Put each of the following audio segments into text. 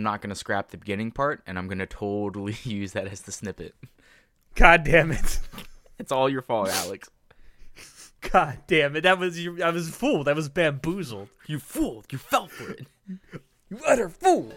I'm not gonna scrap the beginning part, and I'm gonna totally use that as the snippet. God damn it. It's all your fault, Alex. God damn it. That was you I was fooled. That was bamboozled. You fooled. You fell for it. You utter fool.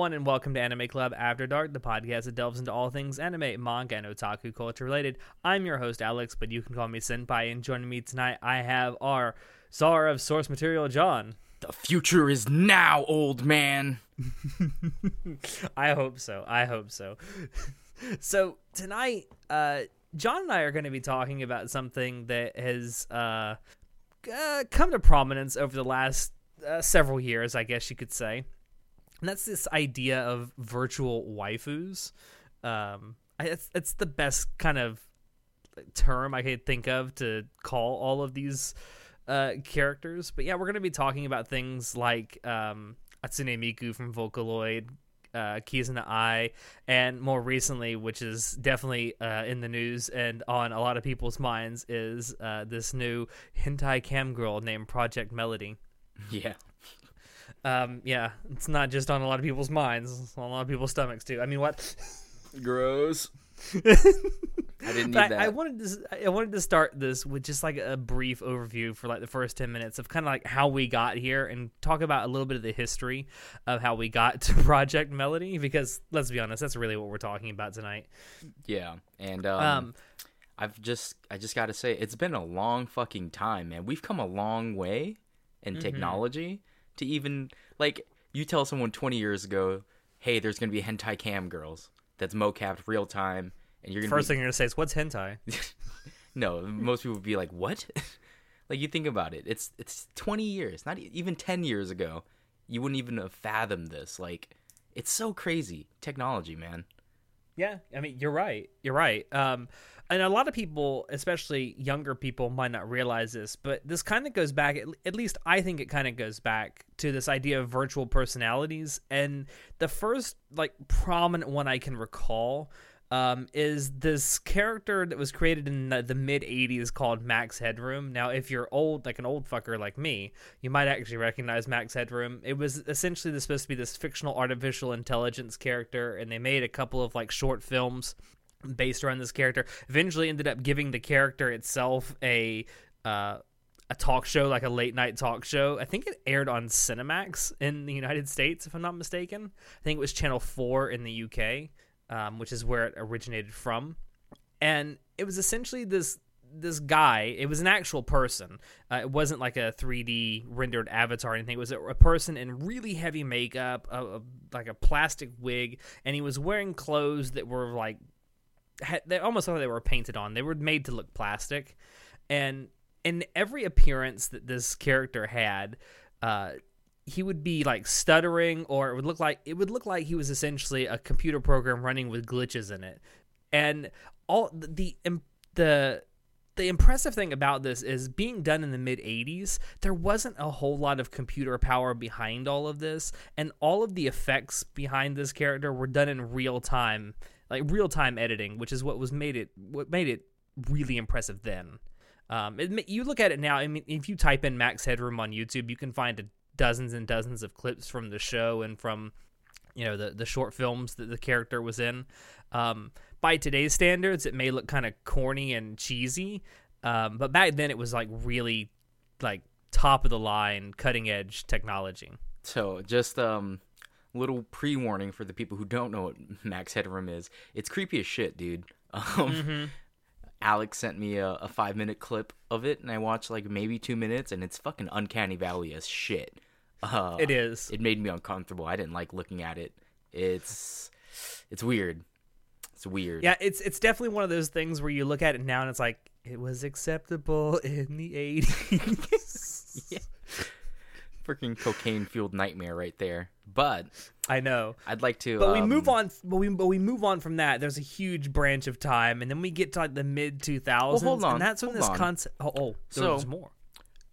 Everyone, and welcome to Anime Club After Dark, the podcast that delves into all things anime, manga, and otaku culture related. I'm your host, Alex, but you can call me Senpai. And joining me tonight, I have our czar of source material, John. The future is now, old man. I hope so. I hope so. so tonight, uh, John and I are going to be talking about something that has uh, uh, come to prominence over the last uh, several years, I guess you could say. And that's this idea of virtual waifus. Um, it's, it's the best kind of term I could think of to call all of these uh, characters. But yeah, we're going to be talking about things like um, Hatsune Miku from Vocaloid, uh, the Eye, and more recently, which is definitely uh, in the news and on a lot of people's minds, is uh, this new hentai cam girl named Project Melody. Yeah. Um, yeah, it's not just on a lot of people's minds; it's on a lot of people's stomachs too. I mean, what? Gross. I didn't need But I, that. I wanted to I wanted to start this with just like a brief overview for like the first 10 minutes of kind of like how we got here and talk about a little bit of the history of how we got to Project Melody because let's be honest that's really what we're talking about tonight. yeah, and um, Um I've just I just got to say it's been a long fucking time, man. We've come a long way in Mm-hmm. technology to even like you tell someone 20 years ago, "Hey, there's going to be hentai cam girls." That's mocapped real time and you're going to first thing you're going to say is what's hentai? No, most people would be like, "What?" like you think about it. It's it's 20 years, not even 10 years ago. You wouldn't even have fathomed this. Like it's so crazy. Technology, man. Yeah, I mean, you're right. You're right. Um, and a lot of people, especially younger people, might not realize this, but this kind of goes back. At, least I think it kind of goes back to this idea of virtual personalities. And the first, like, prominent one I can recall um, is this character that was created in the, the mid 80s called Max Headroom. Now, if you're old, like an old fucker like me, you might actually recognize Max Headroom. It was essentially supposed to be this fictional artificial intelligence character, and they made a couple of like short films based around this character. Eventually, ended up giving the character itself a. Uh, a talk show, like a late night talk show. I think it aired on Cinemax in the United States, if I'm not mistaken. I think it was Channel 4 in the UK um, which is where it originated from. And it was essentially this this guy. It was an actual person. Uh, it wasn't like a 3D rendered avatar or anything. It was a, a person in really heavy makeup, a, a, like a plastic wig, and he was wearing clothes that were like they almost like they were painted on. They were made to look plastic, and in every appearance that this character had. Uh, he would be like stuttering or it would look like it would look like he was essentially a computer program running with glitches in it and all the the the, the impressive thing about this is being done in the mid 80s there wasn't a whole lot of computer power behind all of this and all of the effects behind this character were done in real time like real time editing which is what was made it what made it really impressive then um, it, you look at it now. I mean, if you type in Max Headroom on YouTube, you can find dozens and dozens of clips from the show and from you know the the short films that the character was in. Um, by today's standards, it may look kind of corny and cheesy, um, but back then it was like really like top of the line, cutting edge technology. So just um little pre warning for the people who don't know what Max Headroom is. It's creepy as shit, dude. Um Mm-hmm. Alex sent me a, a five minute clip of it and I watched like maybe two minutes and it's fucking uncanny valley as shit. Uh, It is. It made me uncomfortable. I didn't like looking at it. It's it's weird. It's weird. Yeah, it's it's definitely one of those things where you look at it now and it's like it was acceptable in the eighties. freaking cocaine fueled nightmare right there. But I know. I'd like to. But we um, move on. But we but we move on from that. There's a huge branch of time, and then we get to like the mid 2000s, hold on, and that's when this on. concept. Oh, oh So- there's more.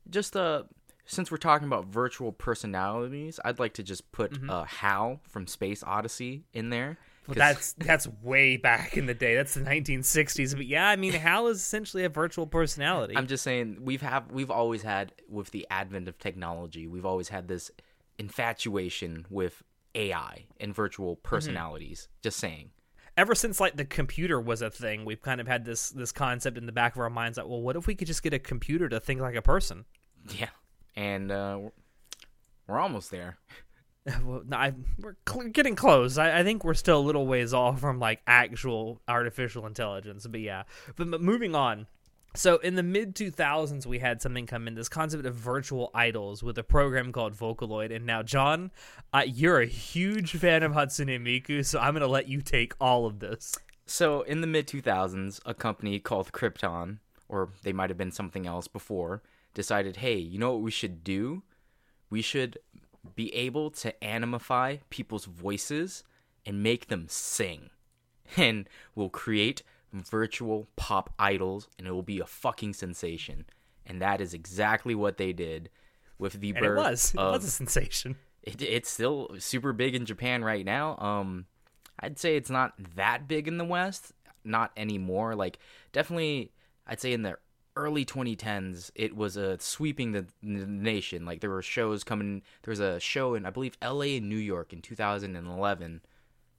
Just uh, since we're talking about virtual personalities, I'd like to just put Mm-hmm. uh, Hal from Space Odyssey in there. 'Cause- that's that's way back in the day. That's the 1960s. But yeah, I mean, Hal is essentially a virtual personality. I'm just saying we've have we've always had with the advent of technology, we've always had this infatuation with AI and virtual Mm-hmm. personalities. Just saying. Ever since like the computer was a thing, we've kind of had this this concept in the back of our minds that well, what if we could just get a computer to think like a person? Yeah. And uh, we're almost there. well, I, we're cl- getting close. I, I think we're still a little ways off from like actual artificial intelligence. But yeah, but, but moving on. So in the mid 2000s, we had something come in this concept of virtual idols with a program called Vocaloid. And now, John, uh, you're a huge fan of Hatsune Miku, so I'm gonna let you take all of this. So, in the mid 2000s, a company called Crypton, or they might have been something else before, decided, hey, you know what we should do? We should be able to animify people's voices and make them sing. And we'll create virtual pop idols, and it will be a fucking sensation. And that is exactly what they did with the And it birth was. It of was a sensation. it, it's still super big in Japan right now. Um, I'd say it's not that big in the West, not anymore. Like definitely, I'd say in the early 2010s, it was uh, sweeping the, the nation. Like there were shows coming. There was a show in I believe L.A. and New York in 2011,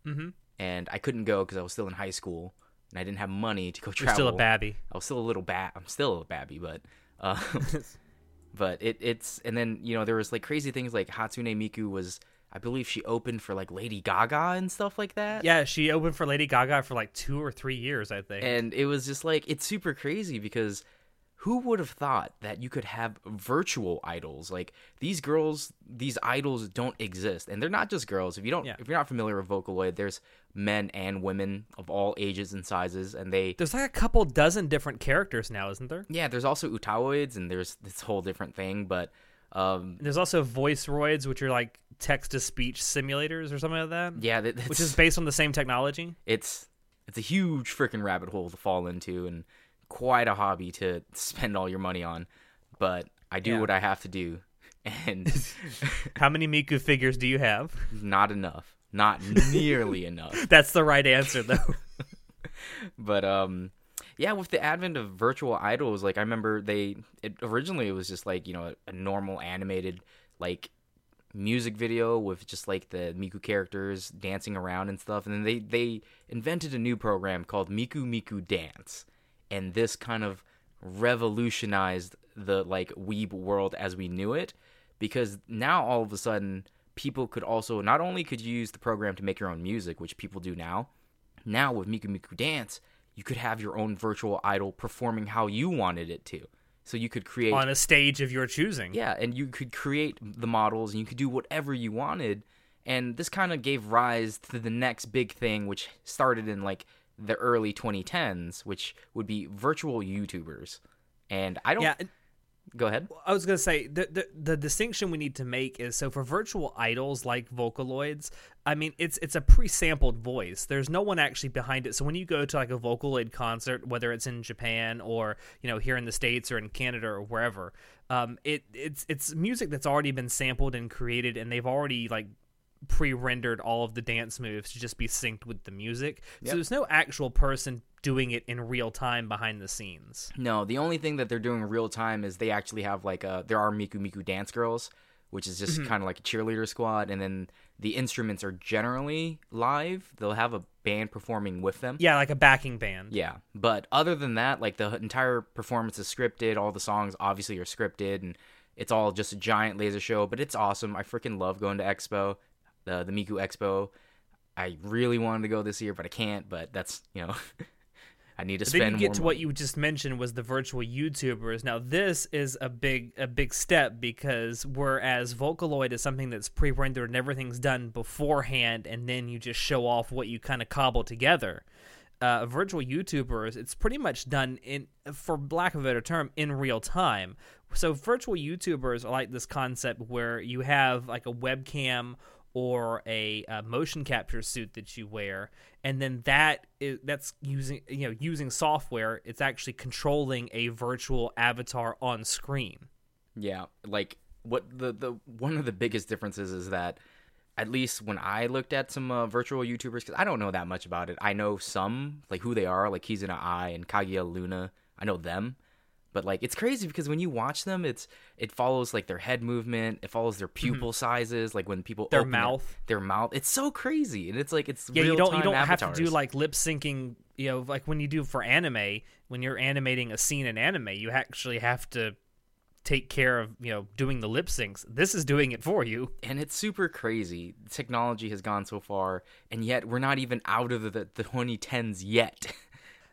Mhm. and I couldn't go because I was still in high school and I didn't have money to go You're travel. still a babby. I was still a little bat. I'm still a babby, but uh, but it it's and then you know there was like crazy things like Hatsune Miku was I believe she opened for like Lady Gaga and stuff like that. Yeah, she opened for Lady Gaga for like two or three years, I think. And it was just like it's super crazy because who would have thought that you could have virtual idols like these girls these idols don't exist and they're not just girls if you don't Yeah. if you're not familiar with vocaloid there's men and women of all ages and sizes and they There's like a couple dozen different characters now, isn't there? yeah there's also utaoids and there's this whole different thing but um There's also Voiceroids, which are like text to speech simulators or something like that. yeah that, Which is based on the same technology. it's it's a huge freaking rabbit hole to fall into and quite a hobby to spend all your money on but i do Yeah. what i have to do and How many Miku figures do you have? not enough not nearly enough That's the right answer, though. but um yeah with the advent of virtual idols like i remember they it originally it was just like you know a, a normal animated like music video with just like the miku characters dancing around and stuff and then they they invented a new program called miku miku dance and this kind of revolutionized the like weeb world as we knew it because now all of a sudden people could also not only could you use the program to make your own music which people do now now with Miku Miku Dance, you could have your own virtual idol performing how you wanted it to. So you could create on a stage of your choosing. yeah, and you could create the models and you could do whatever you wanted. And this kind of gave rise to the next big thing which started in like the early 2010s, which would be virtual YouTubers. And I don't Yeah, go ahead. I was gonna say the, the the distinction we need to make is so for virtual idols like Vocaloids, I mean it's it's a pre-sampled voice. There's no one actually behind it. So when you go to like a Vocaloid concert, whether it's in Japan or you know here in the states or in Canada or wherever, um, it it's it's music that's already been sampled and created, and they've already like pre-rendered all of the dance moves to just be synced with the music. Yep. So there's no actual person doing it in real time behind the scenes. No, the only thing that they're doing real time is they actually have like a there are Miku Miku dance girls, which is just mm-hmm. kind of like a cheerleader squad, and then the instruments are generally live. They'll have a band performing with them. Yeah, like a backing band. Yeah, but other than that, like the entire performance is scripted. All the songs obviously are scripted, and it's all just a giant laser show. But it's awesome. I freaking love going to Expo, the the Miku Expo. I really wanted to go this year, but I can't. But that's you know, I need to But spend then you get more to money. what you just mentioned was the virtual YouTubers. Now this is a big a big step because whereas Vocaloid is something that's pre-rendered and everything's done beforehand, and then you just show off what you kind of cobble together. Uh, virtual YouTubers, it's pretty much done in, for lack of a better term, in real time, so virtual YouTubers are like this concept where you have like a webcam or a, uh motion capture suit that you wear, and then that is that's using you know using software. It's actually controlling a virtual avatar on screen. Yeah, like what the the one of the biggest differences is that at least when I looked at some uh, virtual YouTubers, because I don't know that much about it. I know some like who they are, like Kizuna Ai and Kaguya Luna. I know them, but like it's crazy because when you watch them, it's it follows like their head movement, it follows their pupil sizes, like when people Mm-hmm. Their open mouth. their mouth. It's so crazy, and it's like it's Yeah, you don't you don't have to do like lip syncing. You know, like when you do for anime, when you're animating a scene in anime, you actually have to take care of you know doing the lip syncs. This is doing it for you. and it's super crazy. Technology has gone so far, and yet we're not even out of the, the 2010s yet.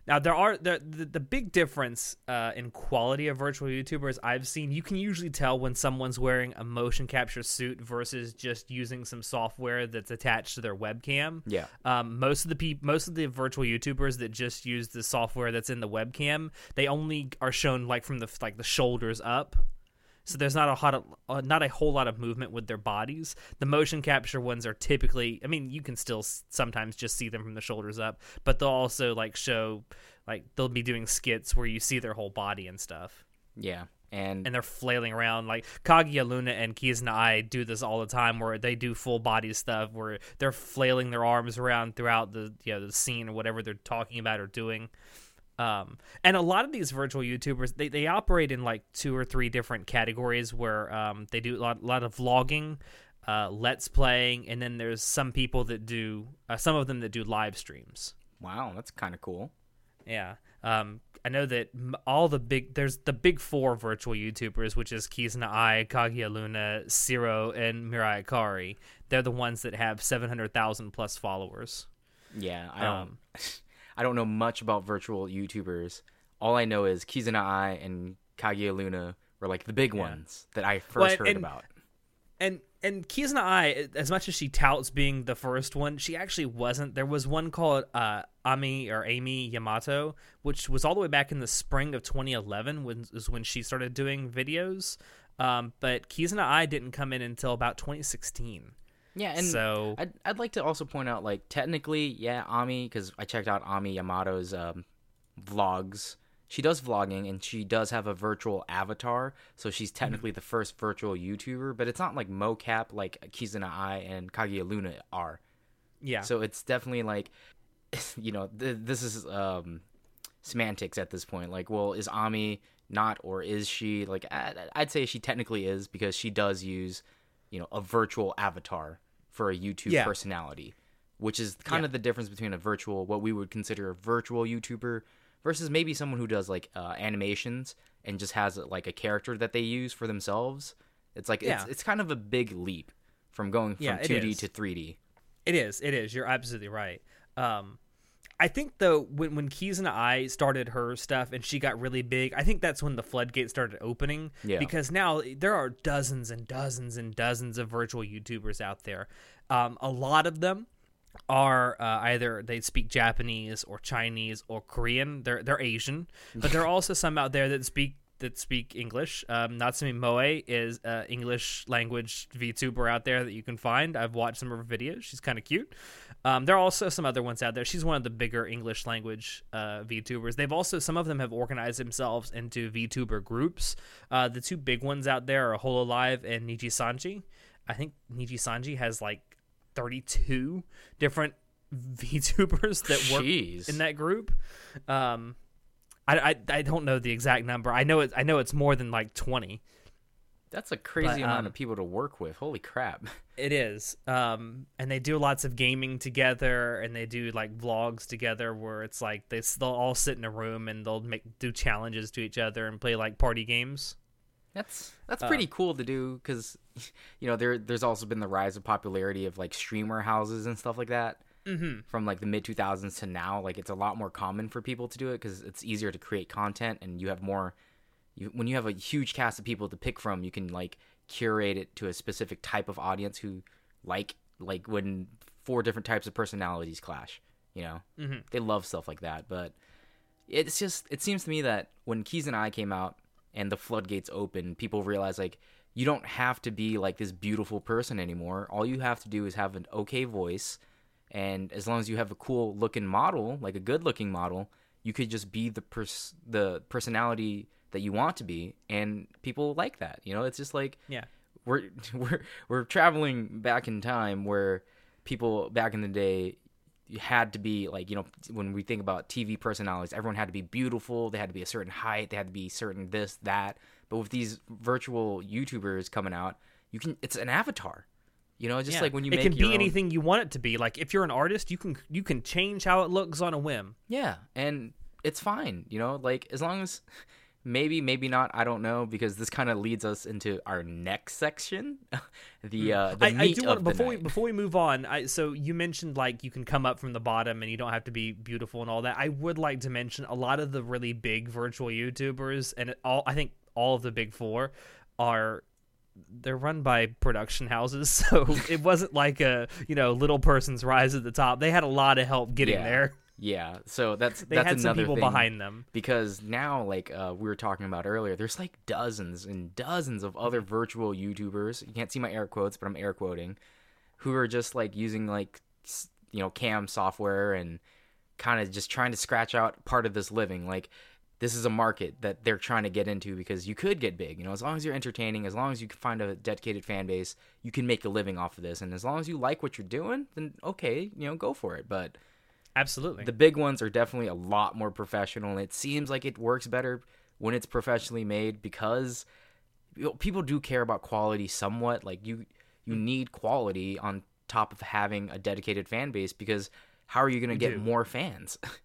Now there are the the, the big difference uh, in quality of virtual YouTubers I've seen. You can usually tell when someone's wearing a motion capture suit versus just using some software that's attached to their webcam. Yeah. Um, most of the peop- most of the virtual YouTubers that just use the software that's in the webcam, they only are shown like from the like the shoulders up. So there's not a hot, uh, not a whole lot of movement with their bodies. The motion capture ones are typically, I mean, you can still sometimes just see them from the shoulders up, but they'll also like show, like they'll be doing skits where you see their whole body and stuff, yeah, and, and they're flailing around. Like Kaguya Luna and Kizuna Ai do this all the time, where they do full body stuff, where they're flailing their arms around throughout the you know the scene or whatever they're talking about or doing. Um, and a lot of these virtual YouTubers, they, they operate in like two or three different categories where um, they do a lot, a lot of vlogging, uh, let's playing, and then there's some people that do, uh, some of them that do live streams. wow, that's kind of cool. Yeah. Um, I know that all the big, there's the big four virtual YouTubers, which is Kizuna Ai, Kaguya Luna, Zero, and Mirai Akari. They're the ones that have 700,000 plus followers. Yeah, I don't, Um, I don't know much about virtual YouTubers. All I know is Kizuna Ai and Kaguya Luna were like the big ones that I first Well, heard and- about. and and Kizuna Ai, as much as she touts being the first one, she actually wasn't. There was one called uh, Ami or Amy Yamato, which was all the way back in the spring of 2011, when was when she started doing videos. Um, but Kizuna Ai didn't come in until about 2016. Yeah, and so I'd, I'd like to also point out, like, technically, yeah, Ami, because I checked out Ami Yamato's um, vlogs. She does vlogging, and she does have a virtual avatar, so she's Mm-hmm. technically the first virtual YouTuber, but it's not like mocap like Kizuna Ai and Kaguya Luna are. yeah, So it's definitely like, you know, th- this is um, semantics at this point. Like, well, is Ami not or is she? Like, I- I'd say she technically is because she does use, you know, a virtual avatar for a YouTube Yeah. personality, which is kind Yeah. of the difference between a virtual, what we would consider a virtual YouTuber versus maybe someone who does like uh, animations and just has like a character that they use for themselves. It's like it's Yeah. it's kind of a big leap from going from Yeah, 2D is. to 3D. It is. It is. You're absolutely right. Um, I think though when when Kizuna Ai started her stuff and she got really big, I think that's when the floodgate started opening. Yeah. Because now there are dozens and dozens and dozens of virtual YouTubers out there. Um, a lot of them are uh, either they speak Japanese or Chinese or Korean. They're they're Asian, but there are also some out there that speak that speak English. Um, Natsumi Moe is an English language VTuber out there that you can find. I've watched some of her videos. She's kind of cute. Um, there are also some other ones out there. She's one of the bigger English language uh, VTubers. They've also some of them have organized themselves into VTuber groups. Uh, the two big ones out there are Hololive and Nijisanji. I think Nijisanji has like 32 different VTubers that work Jeez. in that group. Um, I, I I don't know the exact number. I know it. I know it's more than like 20. That's a crazy But, amount um, of people to work with. Holy crap. It is. Um, and they do lots of gaming together, and they do like vlogs together, where it's like they they'll all sit in a room and they'll make do challenges to each other and play like party games. That's that's Uh, pretty cool to do cuz you know there there's also been the rise of popularity of like streamer houses and stuff like that. Mm-hmm. From like the mid 2000s to now, like it's a lot more common for people to do it cuz it's easier to create content and you have more you when you have a huge cast of people to pick from, you can like curate it to a specific type of audience who like like when four different types of personalities clash, you know. Mhm. They love stuff like that, but it's just it seems to me that when Kizuna Ai came out and the floodgates open, people realize like you don't have to be like this beautiful person anymore. All you have to do is have an okay voice, and as long as you have a cool looking model, like a good looking model, you could just be the pers- the personality that you want to be, and people like that. You know, it's just like Yeah. we're we're we're traveling back in time where people back in the day had to be like you know when we think about TV personalities everyone had to be beautiful they had to be a certain height they had to be certain this that but with these virtual YouTubers coming out you can it's an avatar you know just Yeah. like when you it can be own- anything you want it to be. Like if you're an artist, you can you can change how it looks on a whim. Yeah, and it's fine, you know, like as long as maybe maybe not, I don't know because this kind of leads us into our next section, the uh the Hmm. I, meat I do want before we before we move on. I, so you mentioned like you can come up from the bottom and you don't have to be beautiful and all that. I would like to mention a lot of the really big virtual YouTubers and all I think all of the big four are they're run by production houses so it wasn't like a you know little person's rise at the top they had a lot of help getting Yeah. there Yeah, so that's they that's had some another people thing. behind them because now like uh, we were talking about earlier there's like dozens and dozens of other virtual youtubers you can't see my air quotes but i'm air quoting who are just like using like you know cam software and kind of just trying to scratch out part of this living like this is a market that they're trying to get into because you could get big you know as long as you're entertaining as long as you can find a dedicated fan base you can make a living off of this. And as long as you like what you're doing then okay you know go for it. But absolutely. the big ones are definitely a lot more professional. And it seems like it works better when it's professionally made because you know, people do care about quality somewhat. Like you you need quality on top of having a dedicated fan base because how are you going to get do. more fans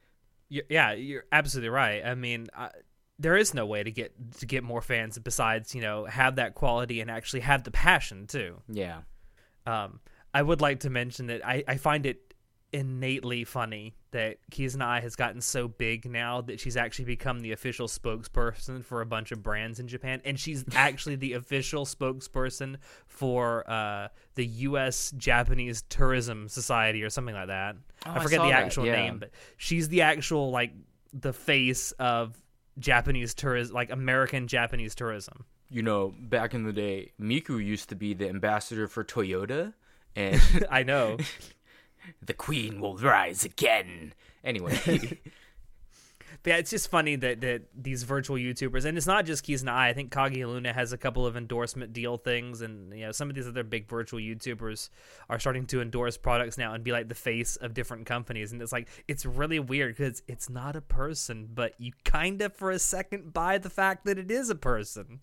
yeah, you're absolutely right. I mean, I, there is no way to get to get more fans besides you know have that quality and actually have the passion too. yeah Um, I would like to mention that I, I find it innately funny that Kizuna has gotten so big now that she's actually become the official spokesperson for a bunch of brands in Japan, and she's actually the official spokesperson for uh, the U.S. Japanese Tourism Society or something like that. Oh, I I forget saw the actual yeah. name, but she's the actual like the face of Japanese tourism, like American Japanese tourism. you know back in the day miku used to be the ambassador for toyota and I know. the queen will rise again anyway yeah, it's just funny that, that these virtual YouTubers, and it's not just Kizuna Ai. I think Kaguya Luna has a couple of endorsement deal things, and you know some of these other big virtual YouTubers are starting to endorse products now and be like the face of different companies. And it's like it's really weird because it's not a person, but you kind of for a second buy the fact that it is a person.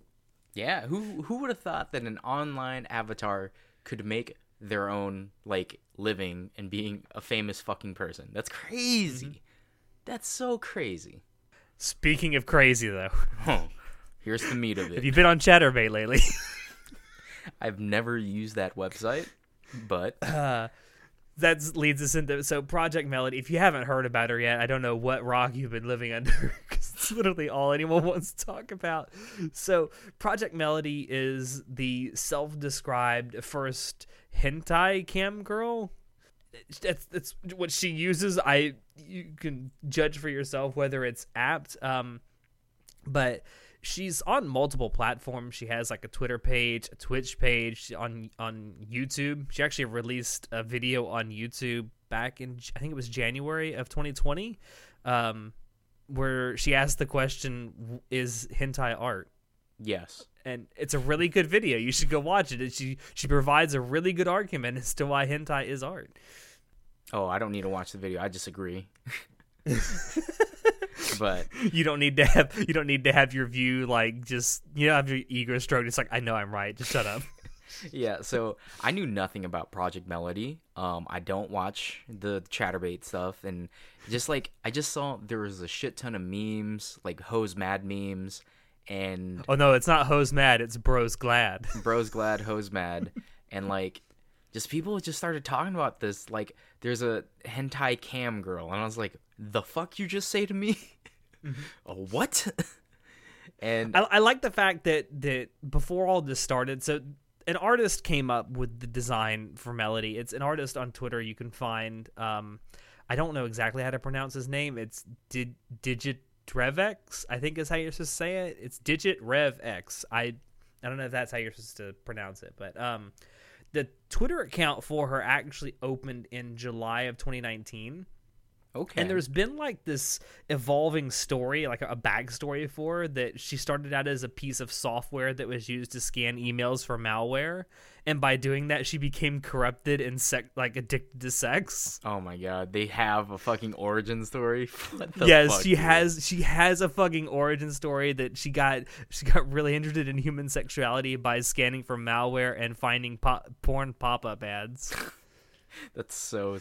Yeah, who who would have thought that an online avatar could make their own like living and being a famous fucking person? That's crazy. Mm-hmm. That's so crazy. Speaking of crazy, though, Huh. Oh, here's the meat of it. have you been on Chaturbate lately? I've never used that website, but uh, that leads us into so Project Melody. If you haven't heard about her yet, I don't know what rock you've been living under because literally all anyone wants to talk about. So Project Melody is the self-described first hentai cam girl. That's that's what she uses. I you can judge for yourself whether it's apt. Um, but she's on multiple platforms. She has like a Twitter page, a Twitch page on on YouTube. She actually released a video on YouTube back in I think it was January of 2020, um, where she asked the question, "Is hentai art?" yes. And it's a really good video. You should go watch it. And she she provides a really good argument as to why hentai is art. Oh, I don't need to watch the video. I disagree. but You don't need to have you don't need to have your view like just you know have your ego stroked. It's like I know I'm right. Just shut up. yeah, so I knew nothing about Project Melody. Um, I don't watch the Chaturbate stuff, and just like I just saw there was a shit ton of memes, like hose mad memes, and Oh no, it's not hose mad. It's bros glad. bros glad hose mad, and like just people just started talking about this. Like there's a hentai cam girl, and I was like, the fuck you just say to me? a what? and I, I like the fact that that before all this started, so an artist came up with the design for Melody. It's an artist on Twitter you can find. Um, I don't know exactly how to pronounce his name. It's did digit Revex, I think is how you're supposed to say it. It's Digit Rev X. I I don't know if that's how you're supposed to pronounce it, but um, the Twitter account for her actually opened in July of 2019. Okay. And there's been like this evolving story, like a backstory for her, that she started out as a piece of software that was used to scan emails for malware, and by doing that, she became corrupted and sec- like addicted to sex. Oh my god, they have a fucking origin story. Yes, fuck, she dude? has. She has a fucking origin story that she got. She got really interested in human sexuality by scanning for malware and finding pop- porn pop up ads. That's so.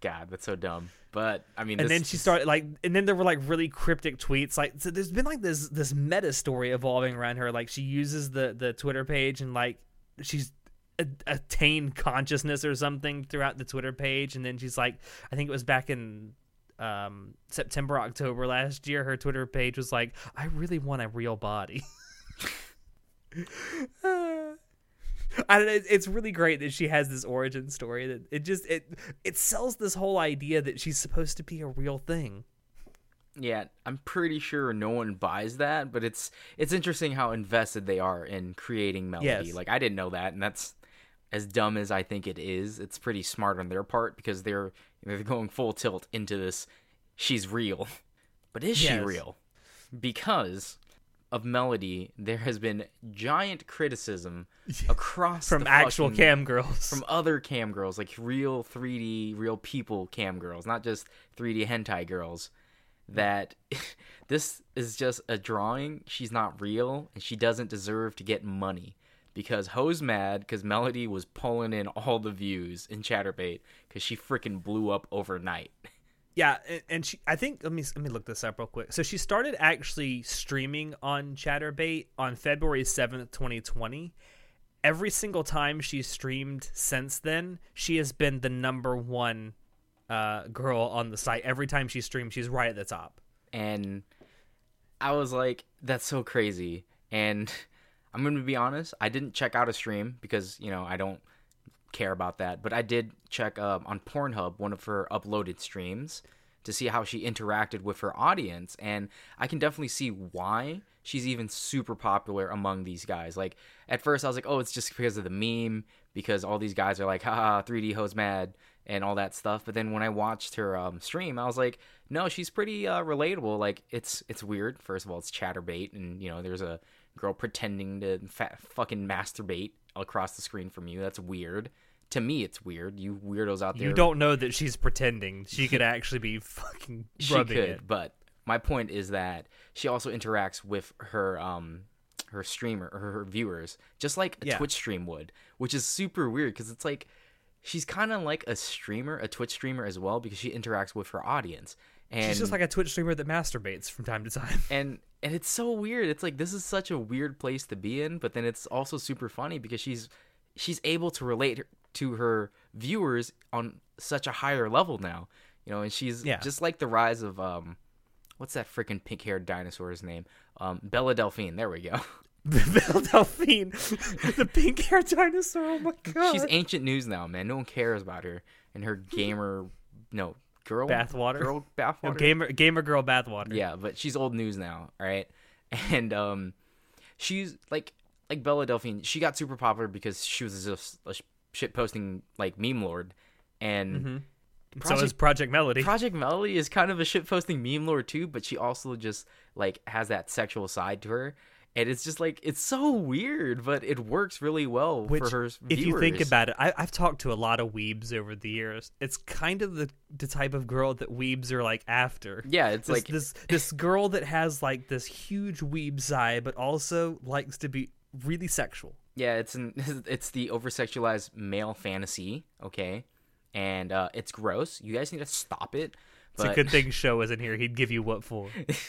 God, that's so dumb. But I mean, and this, then she started like and then there were like really cryptic tweets like so there's been like this this meta story evolving around her. Like she uses the the twitter page and like she's a- attained consciousness or something throughout the twitter page. And then she's like i think it was back in um september october last year her twitter page was like i really want a real body I don't know, it's really great that she has this origin story that it just it it sells this whole idea that she's supposed to be a real thing. Yeah, I'm pretty sure no one buys that, but it's it's interesting how invested they are in creating melody. Yes. Like I didn't know that, and that's as dumb as I think it is. It's pretty smart on their part because they're they're going full tilt into this. She's real, but is she real? Because of melody, there has been giant criticism across From actual fucking- cam girls. from other cam girls, like real 3D, real people cam girls, not just 3D hentai girls, that this is just a drawing. She's not real, and she doesn't deserve to get money. Because Ho's mad because Melody was pulling in all the views in Chaturbate because she freaking blew up overnight. Yeah, and, she I think let me let me look this up real quick. So she started actually streaming on Chaturbate on February 7th, 2020. Every single time she's streamed since then, she has been the number 1 uh, girl on the site. Every time she streams, she's right at the top. and I was like, "That's so crazy." And I'm gonna be honest, I didn't check out a stream because you know I don't care about that, but I did check um, on Pornhub one of her uploaded streams to see how she interacted with her audience, and I can definitely see why she's even super popular among these guys. Like at first, I was like, "Oh, it's just because of the meme." Because all these guys are like, haha, 3D hoes mad and all that stuff. But then when I watched her um, stream, I was like, no, she's pretty uh, relatable. Like it's it's weird. First of all, it's Chaturbate, and you know, there's a girl pretending to fa- fucking masturbate across the screen from you. That's weird. To me, it's weird. You weirdos out there, You don't know that she's pretending. She could actually be fucking she rubbing could, it. but my point is that she also interacts with her um her streamer or her viewers just like a Yeah. Twitch stream would, which is super weird because it's like she's kind of like a streamer, a Twitch streamer as well because she interacts with her audience. And She's just like a Twitch streamer that masturbates from time to time. and and it's so weird. It's like this is such a weird place to be in, but then it's also super funny because she's she's able to relate to her viewers on such a higher level now. You know, and she's Yeah. just like the rise of um what's that freaking pink-haired dinosaur's name? Um Bella Delphine. There we go. Belle Delphine, the pink hair dinosaur. Oh my god. she's ancient news now, man. No one cares about her and her gamer no, girl Bathwater? Girl No, bathwater. gamer gamer girl bathwater. Yeah, but she's old news now, all right? And um she's like like Bella Delphine, she got super popular because she was just a shit posting like meme lord and Mm-hmm. so is Project Melody. Project Melody is kind of a shit posting meme lord too, but she also just like has that sexual side to her. And it's just like it's so weird, but it works really well Which, for her if you think about it, I, I've talked to a lot of weebs over the years. It's kind of the the type of girl that weebs are like after. Yeah, it's This, like this this girl that has like this huge weeb side, but also likes to be really sexual. Yeah, it's an it's the over sexualized male fantasy, okay? And uh it's gross. You guys need to stop it. It's a good thing show isn't here. He'd give you what for?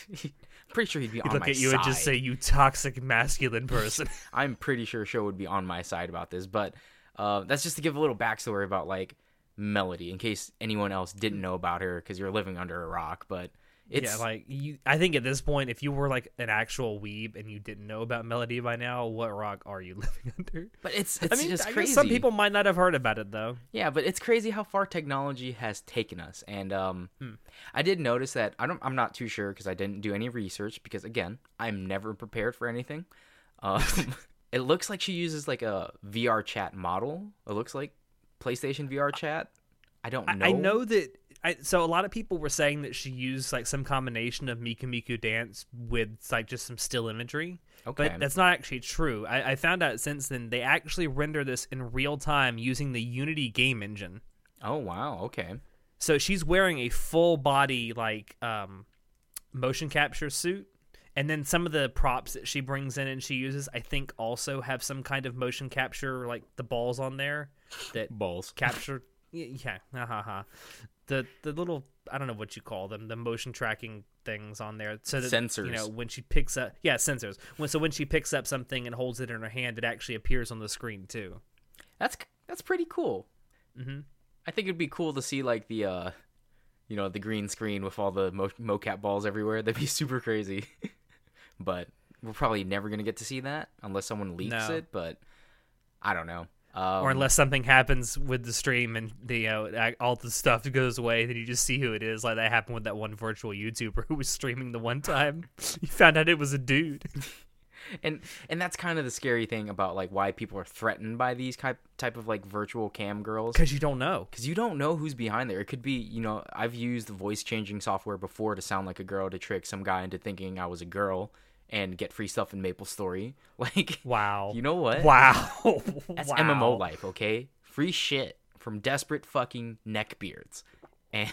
Pretty sure he'd be He'd on look my at you side. and just say, "You toxic masculine person." I'm pretty sure Show would be on my side about this, but uh, that's just to give a little backstory about like Melody, in case anyone else didn't know about her because you're living under a rock. But It's yeah, like you. I think at this point, if you were like an actual weeb and you didn't know about Melody by now, what rock are you living under? but it's it's I mean, just I crazy. guess some people might not have heard about it though. Yeah, but it's crazy how far technology has taken us. And um, Hmm. I did notice that I don't. I'm not too sure because I didn't do any research. Because again, I'm never prepared for anything. Um, it looks like she uses like a VR chat model. It looks like PlayStation VR chat. I don't know. I, I know that. I, so a lot of people were saying that she used like some combination of Miku Miku dance with like just some still imagery. Okay. But that's not actually true. I, I found out since then they actually render this in real time using the Unity game engine. Oh wow. Okay. So she's wearing a full body like um, motion capture suit, and then some of the props that she brings in and she uses, I think, also have some kind of motion capture, like the balls on there that Balls. capture. Yeah, ha. The the little I don't know what you call them, the motion tracking things on there, so that you know when she picks up, yeah, sensors. When so when she picks up something and holds it in her hand, it actually appears on the screen too. That's that's pretty cool. Mhm. I think it'd be cool to see like the uh, you know, the green screen with all the mo- mocap balls everywhere. That'd be super crazy. but we're probably never gonna get to see that unless someone leaks No. it. But I don't know. Um, or unless something happens with the stream and the you know, all the stuff goes away, then you just see who it is. Like that happened with that one virtual YouTuber who was streaming the one time. you found out it was a dude. and and that's kind of the scary thing about like why people are threatened by these type type of like virtual cam girls Because you don't know. because you don't know who's behind there. It could be, you know, I've used voice changing software before to sound like a girl to trick some guy into thinking I was a girl and get free stuff in MapleStory. Like, Wow. you know what? Wow. That's wow. MMO life, okay? Free shit from desperate fucking neckbeards. And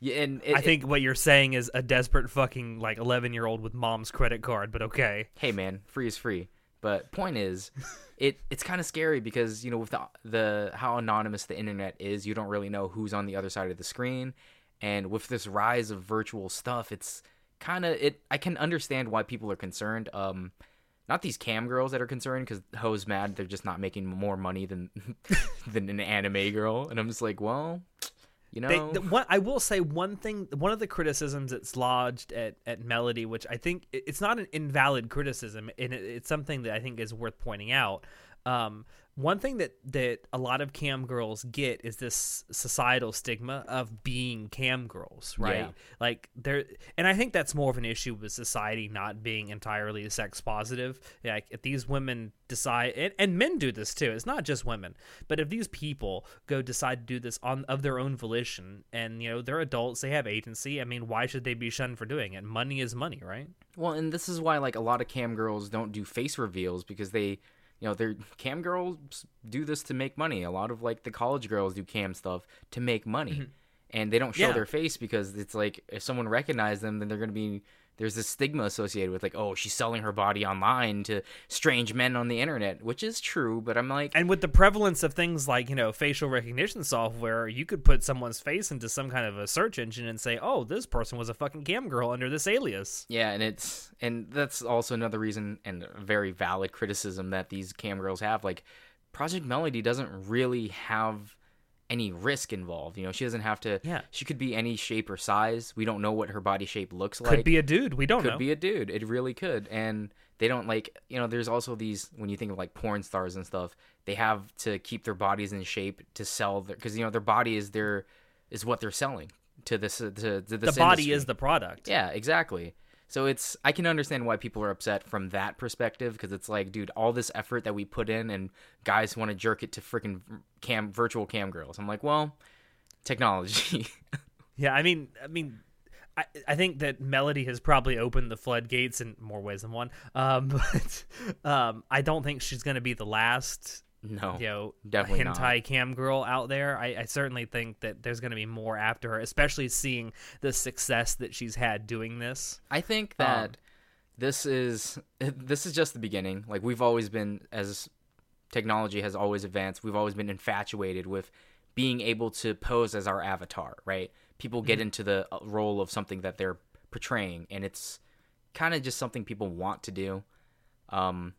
and it, I think what you're saying is a desperate fucking like 11 year old with mom's credit card, but okay. hey man, free is free. But point is, it it's kind of scary because you know with the the how anonymous the internet is, you don't really know who's on the other side of the screen, and with this rise of virtual stuff, it's kind of it. I can understand why people are concerned. Um, not these cam girls that are concerned because hoes mad they're just not making more money than than an anime girl, and I'm just like, well, you know, They, the, one, I will say one thing. One of the criticisms that's lodged at, at Melody, which I think it- it's not an invalid criticism, and it, it's something that I think is worth pointing out. Um, one thing that that a lot of cam girls get is this societal stigma of being cam girls, right? Yeah. Like there, and I think that's more of an issue with society not being entirely sex positive. Like if these women decide, and, and men do this too. It's not just women, but if these people go decide to do this on of their own volition, and you know they're adults, they have agency. I mean, why should they be shunned for doing it? Money is money, right? Well, and this is why like a lot of cam girls don't do face reveals because they, you know, they're cam girls do this to make money. A lot of like the college girls do cam stuff to make money, mm-hmm. and they don't show Yeah. their face because it's like if someone recognizes them, then they're gonna be there's this stigma associated with like oh she's selling her body online to strange men on the internet, which is true. But I'm like And with the prevalence of things like you know facial recognition software, you could put someone's face into some kind of a search engine and say, "Oh, this person was a fucking cam girl under this alias." Yeah, and it's and that's also another reason and a very valid criticism that these cam girls have. Like Project Melody doesn't really have any risk involved. You know, she doesn't have to. Yeah. She could be any shape or size. We don't know what her body shape looks like. Could be a dude. We don't know. could know. be a dude. It really could. And they don't like. You know, there's also these when you think of like porn stars and stuff. They have to keep their bodies in shape to sell their because you know their body is their is what they're selling to this to, to the this body industry. is the product. Yeah, exactly. So it's I can understand why people are upset from that perspective because it's like, dude, all this effort that we put in and guys want to jerk it to freaking cam virtual cam girls. I'm like, well, technology. Yeah, I mean, I mean, I, I think that Melody has probably opened the floodgates in more ways than one. Um, but um, I don't think she's going to be the last, no, you know, definitely hentai not. cam girl out there. I, I certainly think that there's going to be more after her, especially seeing the success that she's had doing this. I think that this is this is just the beginning. Like we've always been as technology has always advanced, we've always been infatuated with being able to pose as our avatar, right? People get into the uh, role of something that they're portraying and it's kind of just something people want to do. Um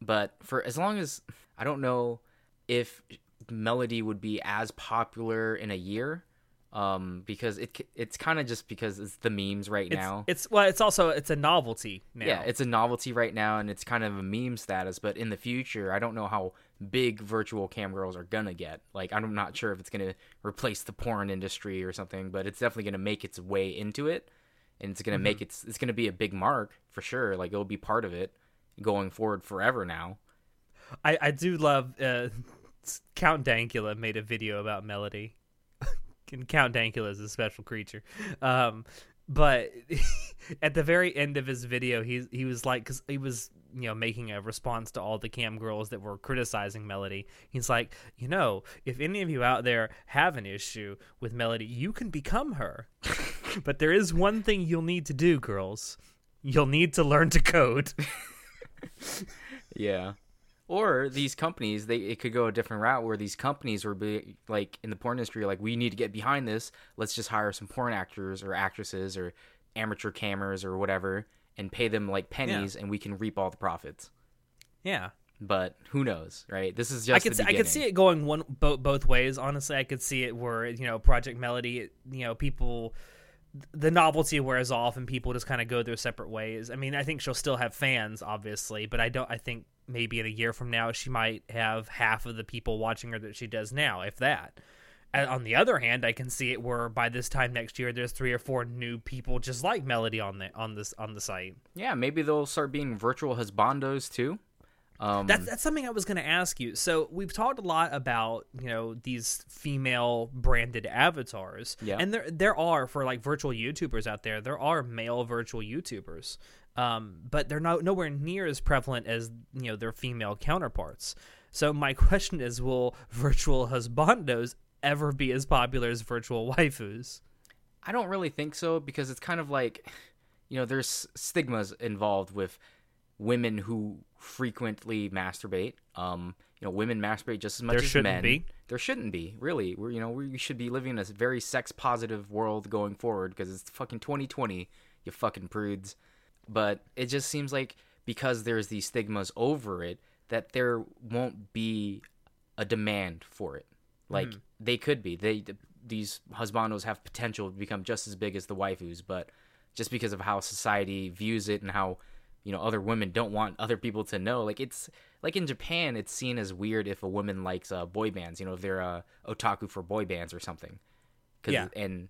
but for as long as I don't know if Melody would be as popular in a year um, because it it's kind of just because it's the memes right It's, now. it's well, it's also it's a novelty now. Yeah, it's a novelty right now, and it's kind of a meme status. But in the future, I don't know how big virtual cam girls are gonna get. Like, I'm not sure if it's gonna replace the porn industry or something, but it's definitely gonna make its way into it, and it's gonna Mm-hmm. make it. It's gonna be a big mark for sure. Like, it'll be part of it going forward forever now. I, I do love uh, Count Dankula made a video about Melody. and Count Dankula is a special creature. Um, but at the very end of his video, he he was like, because he was you know making a response to all the cam girls that were criticizing Melody. He's like, you know, if any of you out there have an issue with Melody, you can become her. but there is one thing you'll need to do, girls. You'll need to learn to code. Yeah. Or these companies, they it could go a different route where these companies were be, like in the porn industry, like we need to get behind this. Let's just hire some porn actors or actresses or amateur cameras or whatever, and pay them like pennies, and we can reap all the profits. yeah. But who knows, right? This is just I could see, I could see it going one both both ways. Honestly, I could see it where you know Project Melody, you know, people the novelty wears off and people just kind of go their separate ways. I mean, I think she'll still have fans, obviously, but I don't. I think maybe in a year from now she might have half of the people watching her that she does now, if that. And on the other hand, I can see it where by this time next year, there's three or four new people just like Melody on the on this on the site. Yeah, maybe they'll start being virtual husbandos too. Um, That's that's something I was going to ask you. So we've talked a lot about you know these female branded avatars, Yeah. and there there are for like virtual YouTubers out there. There are male virtual YouTubers, um, but they're not nowhere near as prevalent as you know their female counterparts. So my question is, will virtual husbandos ever be as popular as virtual waifus? I don't really think so because it's kind of like, you know, there's stigmas involved with women who frequently masturbate. Um, you know, women masturbate just as much There as shouldn't men. be. There shouldn't be, really. We're, you know, we should be living in a very sex positive world going forward because it's fucking 2020, you fucking prudes. But it just seems like because there's these stigmas over it, that there won't be a demand for it. Like they could be. They these husbandos have potential to become just as big as the waifus, but just because of how society views it and how you know other women don't want other people to know, like it's like in Japan, it's seen as weird if a woman likes uh, boy bands. You know, if they're uh, otaku for boy bands or something. 'Cause- Yeah. and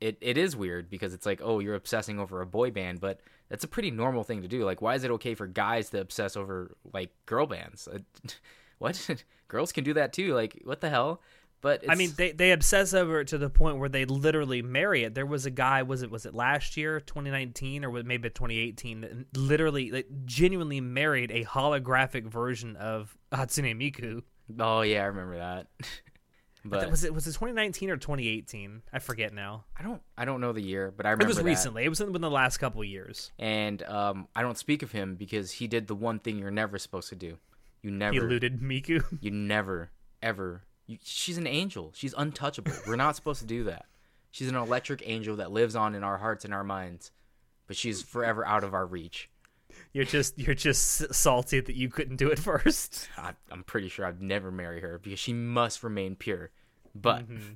it, it is weird because it's like, oh, you're obsessing over a boy band, but that's a pretty normal thing to do. Like, why is it okay for guys to obsess over like girl bands? Uh, what? Girls can do that too. Like, what the hell? But I mean, they they obsess over it to the point where they literally marry it. There was a guy, was it was it last year, 2019, or maybe 2018, that literally, like, genuinely married a holographic version of Hatsune Miku. oh yeah, I remember that. But was it was it 2019 or 2018? I forget now. I don't I don't know the year, but I remember It was that. recently. It was in the last couple years. And um, I don't speak of him because he did the one thing you're never supposed to do. You never, He eluded Miku. you never, ever. You, she's an angel. She's untouchable. We're not supposed to do that. She's an electric angel that lives on in our hearts and our minds, but she's forever out of our reach. You're just you're just salty that you couldn't do it first. I, I'm pretty sure I'd never marry her because she must remain pure. But mm-hmm.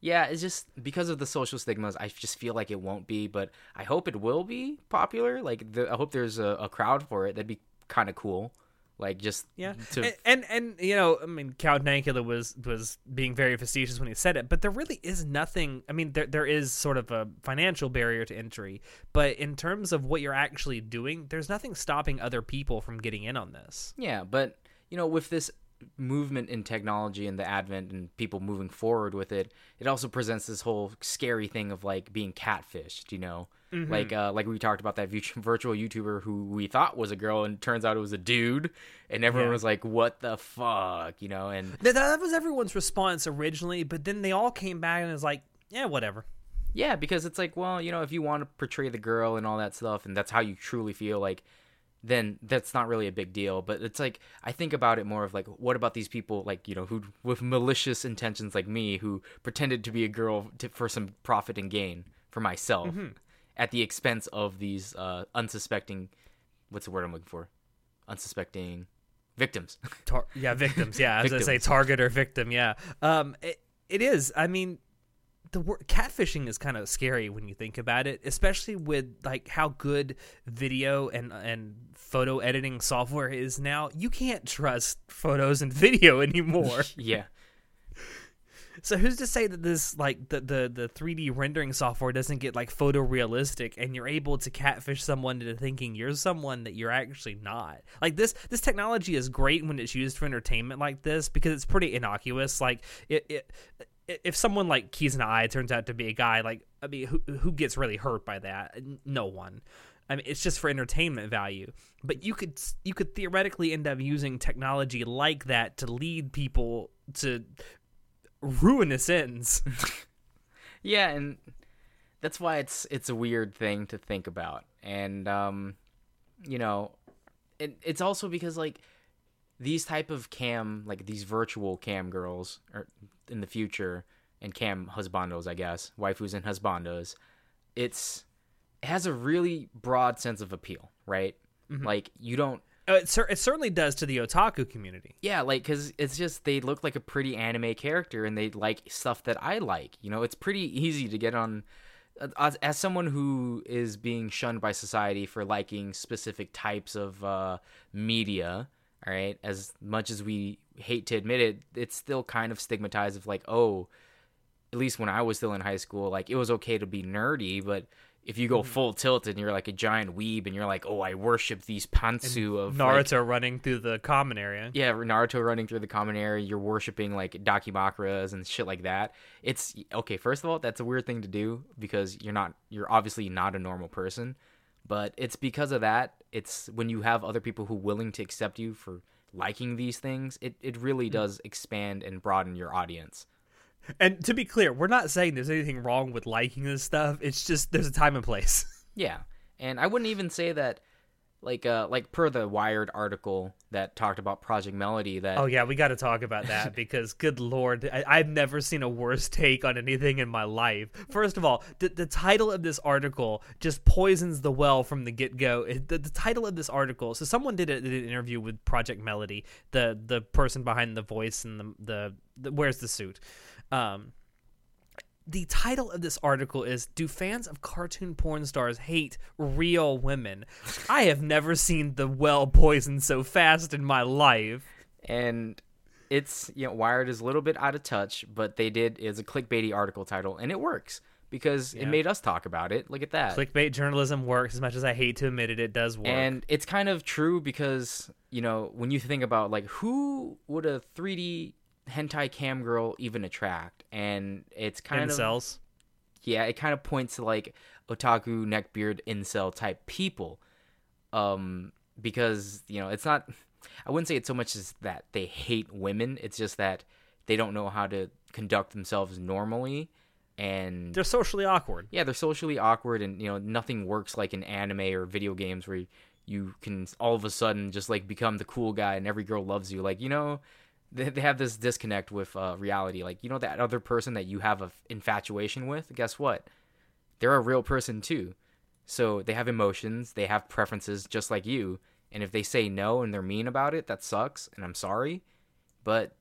yeah, it's just because of the social stigmas. I just feel like it won't be, but I hope it will be popular. Like, the, I hope there's a, a crowd for it. That'd be kind of cool. Like, just Yeah, to and, and and you know, I mean, Count Dankula was was being very facetious when he said it, but there really is nothing. I mean, there there is sort of a financial barrier to entry, but in terms of what you're actually doing, there's nothing stopping other people from getting in on this. Yeah, but you know, with this movement in technology and the advent and people moving forward with it, it also presents this whole scary thing of like being catfished. You know, like uh, like we talked about that virtual YouTuber who we thought was a girl and turns out it was a dude, and everyone Yeah. was like, "What the fuck?" You know, and That, that was everyone's response originally, but then they all came back and was like, yeah, whatever. Yeah, because it's like, well, you know, if you want to portray the girl and all that stuff, and that's how you truly feel, like, then that's not really a big deal. But it's like, I think about it more of like, what about these people, like, you know, who with malicious intentions like me, who pretended to be a girl to, for some profit and gain for myself at the expense of these uh, unsuspecting, what's the word I'm looking for? Unsuspecting victims. Tar- yeah, victims. Yeah, As I was gonna say target or victim. Yeah, um, it, it is. I mean, the word catfishing is kind of scary when you think about it, especially with like how good video and and photo editing software is now. You can't trust photos and video anymore. yeah. So who's to say that this like the the the 3D rendering software doesn't get like photorealistic and you're able to catfish someone into thinking you're someone that you're actually not. Like this this technology is great when it's used for entertainment like this because it's pretty innocuous. Like it, it if someone like Kizuna Ai turns out to be a guy, like I mean, who who gets really hurt by that? No one. I mean, it's just for entertainment value. But you could you could theoretically end up using technology like that to lead people to ruinous ends. yeah, and that's why it's it's a weird thing to think about. And um, you know, it, it's also because like these type of cam like these virtual cam girls or in the future and cam husbandos, I guess, waifus and husbandos, it's it has a really broad sense of appeal, right? Mm-hmm. Like you don't. Uh, it, cer- it certainly does to the otaku community. Yeah, like because it's just they look like a pretty anime character and they like stuff that I like. You know, it's pretty easy to get on. Uh, as, as someone who is being shunned by society for liking specific types of uh, media, all right, as much as we hate to admit it, it's still kind of stigmatized of like, oh, at least when I was still in high school, like it was okay to be nerdy, but if you go mm-hmm. full tilt and you're like a giant weeb and you're like, oh, I worship these pantsu of Naruto like, running through the common area. Yeah, Naruto running through the common area. You're worshiping like dakimakuras and shit like that. It's okay. First of all, that's a weird thing to do because you're not, you're obviously not a normal person. But it's because of that. It's when you have other people who willing to accept you for liking these things. It it really mm. does expand and broaden your audience. And to be clear, we're not saying there's anything wrong with liking this stuff. It's just there's a time and place. Yeah. And I wouldn't even say that like uh like per the Wired article that talked about Project Melody that Oh yeah, we got to talk about that because good lord, I, have never seen a worse take on anything in my life. First of all, the, the title of this article just poisons the well from the get go. The, the title of this article. So someone did, a, did, an interview with Project Melody, the the person behind the voice and the the, the where's the suit. Um, the title of this article is Do fans of cartoon porn stars hate real women? I have never seen the well poisoned so fast in my life. And it's, you know, Wired is a little bit out of touch, but they did, is a clickbaity article title, and it works because yeah. it made us talk about it. Look at that. Clickbait journalism works as much as I hate to admit it, it does work. And it's kind of true because, you know, when you think about like who would a 3D hentai cam girl even attract? And it's kind Incels. of yeah, it kind of points to like otaku neckbeard incel type people, um, because you know it's not. I wouldn't say it's so much as that they hate women. It's just that they don't know how to conduct themselves normally and they're socially awkward. Yeah, they're socially awkward, and you know nothing works like in anime or video games where you can all of a sudden just like become the cool guy and every girl loves you. Like you know, they, they have this disconnect with uh, reality. Like, you know, that other person that you have a infatuation with, guess what? They're a real person too. So they have emotions, they have preferences just like you. And if they say no and they're mean about it, that sucks. And I'm sorry. But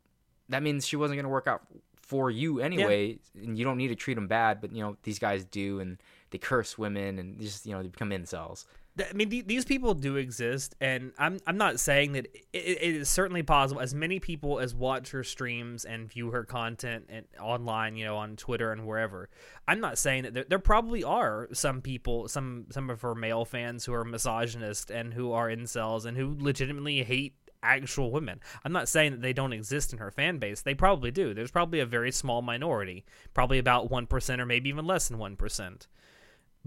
that means she wasn't going to work out for you anyway. Yeah. And you don't need to treat them bad. But, you know, these guys do. And they curse women and just, you know, they become incels. I mean, these people do exist, and I'm I'm not saying that it, it is certainly possible. As many people as watch her streams and view her content and online, you know, on Twitter and wherever. I'm not saying that there, there probably are some people, some some of her male fans who are misogynist and who are incels and who legitimately hate actual women. I'm not saying that they don't exist in her fan base. They probably do. There's probably a very small minority, probably about 1% or maybe even less than 1%.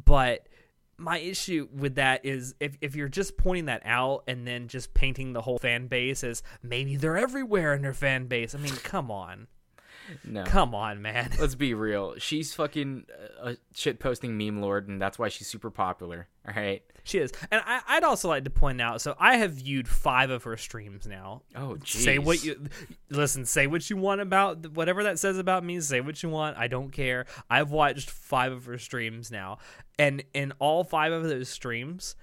But my issue with that is if, if you're just pointing that out and then just painting the whole fan base as maybe they're everywhere in their fan base. I mean, come on. No. Come on, man. Let's be real. She's fucking a uh, shit posting meme lord, and that's why she's super popular. All right. She is, and I, would also like to point out. So I have viewed five of her streams now. Oh, geez. say what you listen. Say what you want about whatever that says about me. Say what you want. I don't care. I've watched five of her streams now, and in all five of those streams,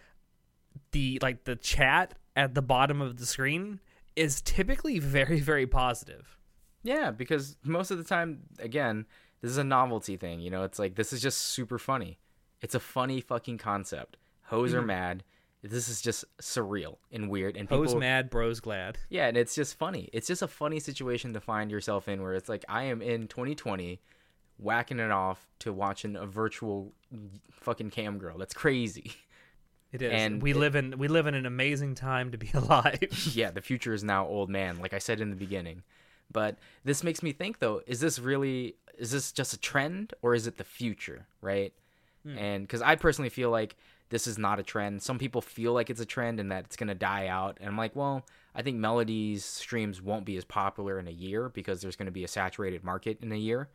the like the chat at the bottom of the screen is typically very very positive Yeah, because most of the time, again, this is a novelty thing. You know, it's like this is just super funny. It's a funny fucking concept. Hoes Mm-hmm. are mad. This is just surreal and weird. And people, Hoes mad, bros glad. yeah, and it's just funny. It's just a funny situation to find yourself in, where it's like I am in 2020, whacking it off to watching a virtual fucking cam girl. That's crazy. It is. And we it- live in we live in an amazing time to be alive. yeah, the future is now old man, like I said in the beginning. But this makes me think though, is this really is this just a trend or is it the future, right? And cuz I personally feel like this is not a trend. Some people feel like it's a trend and that it's going to die out. And I'm like, well, I think Melody's streams won't be as popular in a year because there's going to be a saturated market in a year.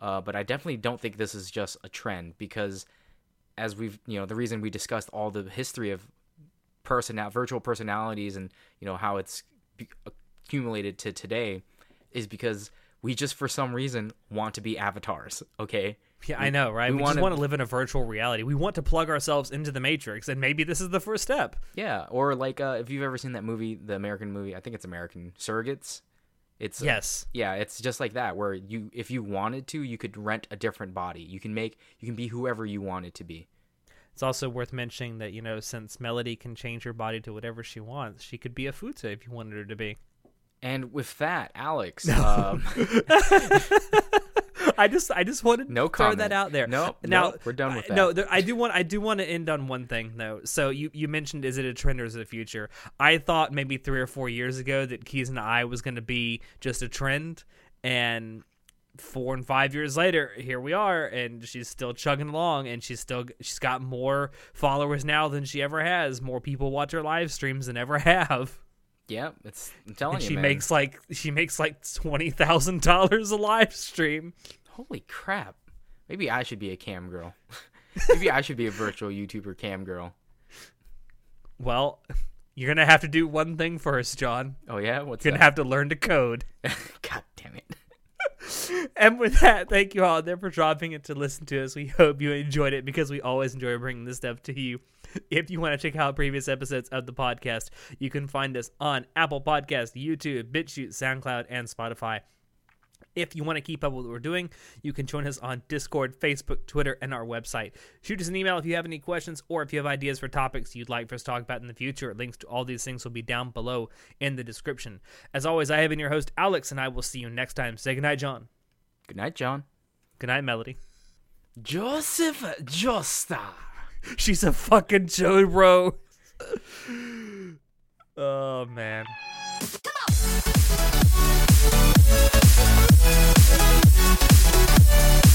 Uh, but I definitely don't think this is just a trend because as we've, you know, the reason we discussed all the history of personal virtual personalities and you know how it's accumulated to today is because we just for some reason want to be avatars okay Yeah, I know, right? we We, just wanna- want to live in a virtual reality. We want to plug ourselves into the matrix, and maybe this is the first step. yeah or like uh, if you've ever seen that movie the american movie i think it's american surrogates it's uh, Yes. yeah it's just like that where you if you wanted to you could rent a different body you can make you can be whoever you wanted to be It's also worth mentioning that, you know, since Melody can change her body to whatever she wants, she could be a Futa if you wanted her to be. And with that alex um, I just I just wanted No to throw that out there. Nope, now nope, we're done with I- No, there, I do want I do want to end on one thing though. So you you mentioned is it a trend or is it a future? I thought maybe three or four years ago that Kizuna Ai was going to be just a trend, and four and five years later, here we are, and she's still chugging along, and she's still she's got more followers now than she ever has. More people watch her live streams than ever have. Yeah it's i'm telling And you she man. makes like she makes like twenty thousand dollars a live stream. Holy crap. Maybe I should be a cam girl. Maybe I should be a virtual YouTuber cam girl. Well, you're gonna have to do one thing first, John. Oh yeah, what's that? You're gonna that? have to learn to code. God damn it. And with that, thank you all there for dropping it to listen to us. We hope you enjoyed it because we always enjoy bringing this stuff to you. If you want to check out previous episodes of the podcast, you can find us on Apple Podcast, YouTube, BitChute, SoundCloud, and Spotify. If you want to keep up with what we're doing, you can join us on Discord, Facebook, Twitter, and our website. Shoot us an email if you have any questions or if you have ideas for topics you'd like for us to talk about in the future. Links to all these things will be down below in the description. As always, I have been your host, Alex, and I will see you next time. Say goodnight, John. Good night, John. Good night, Melody. Joseph Joestar. She's a fucking Joe, bro. oh, man. Come on.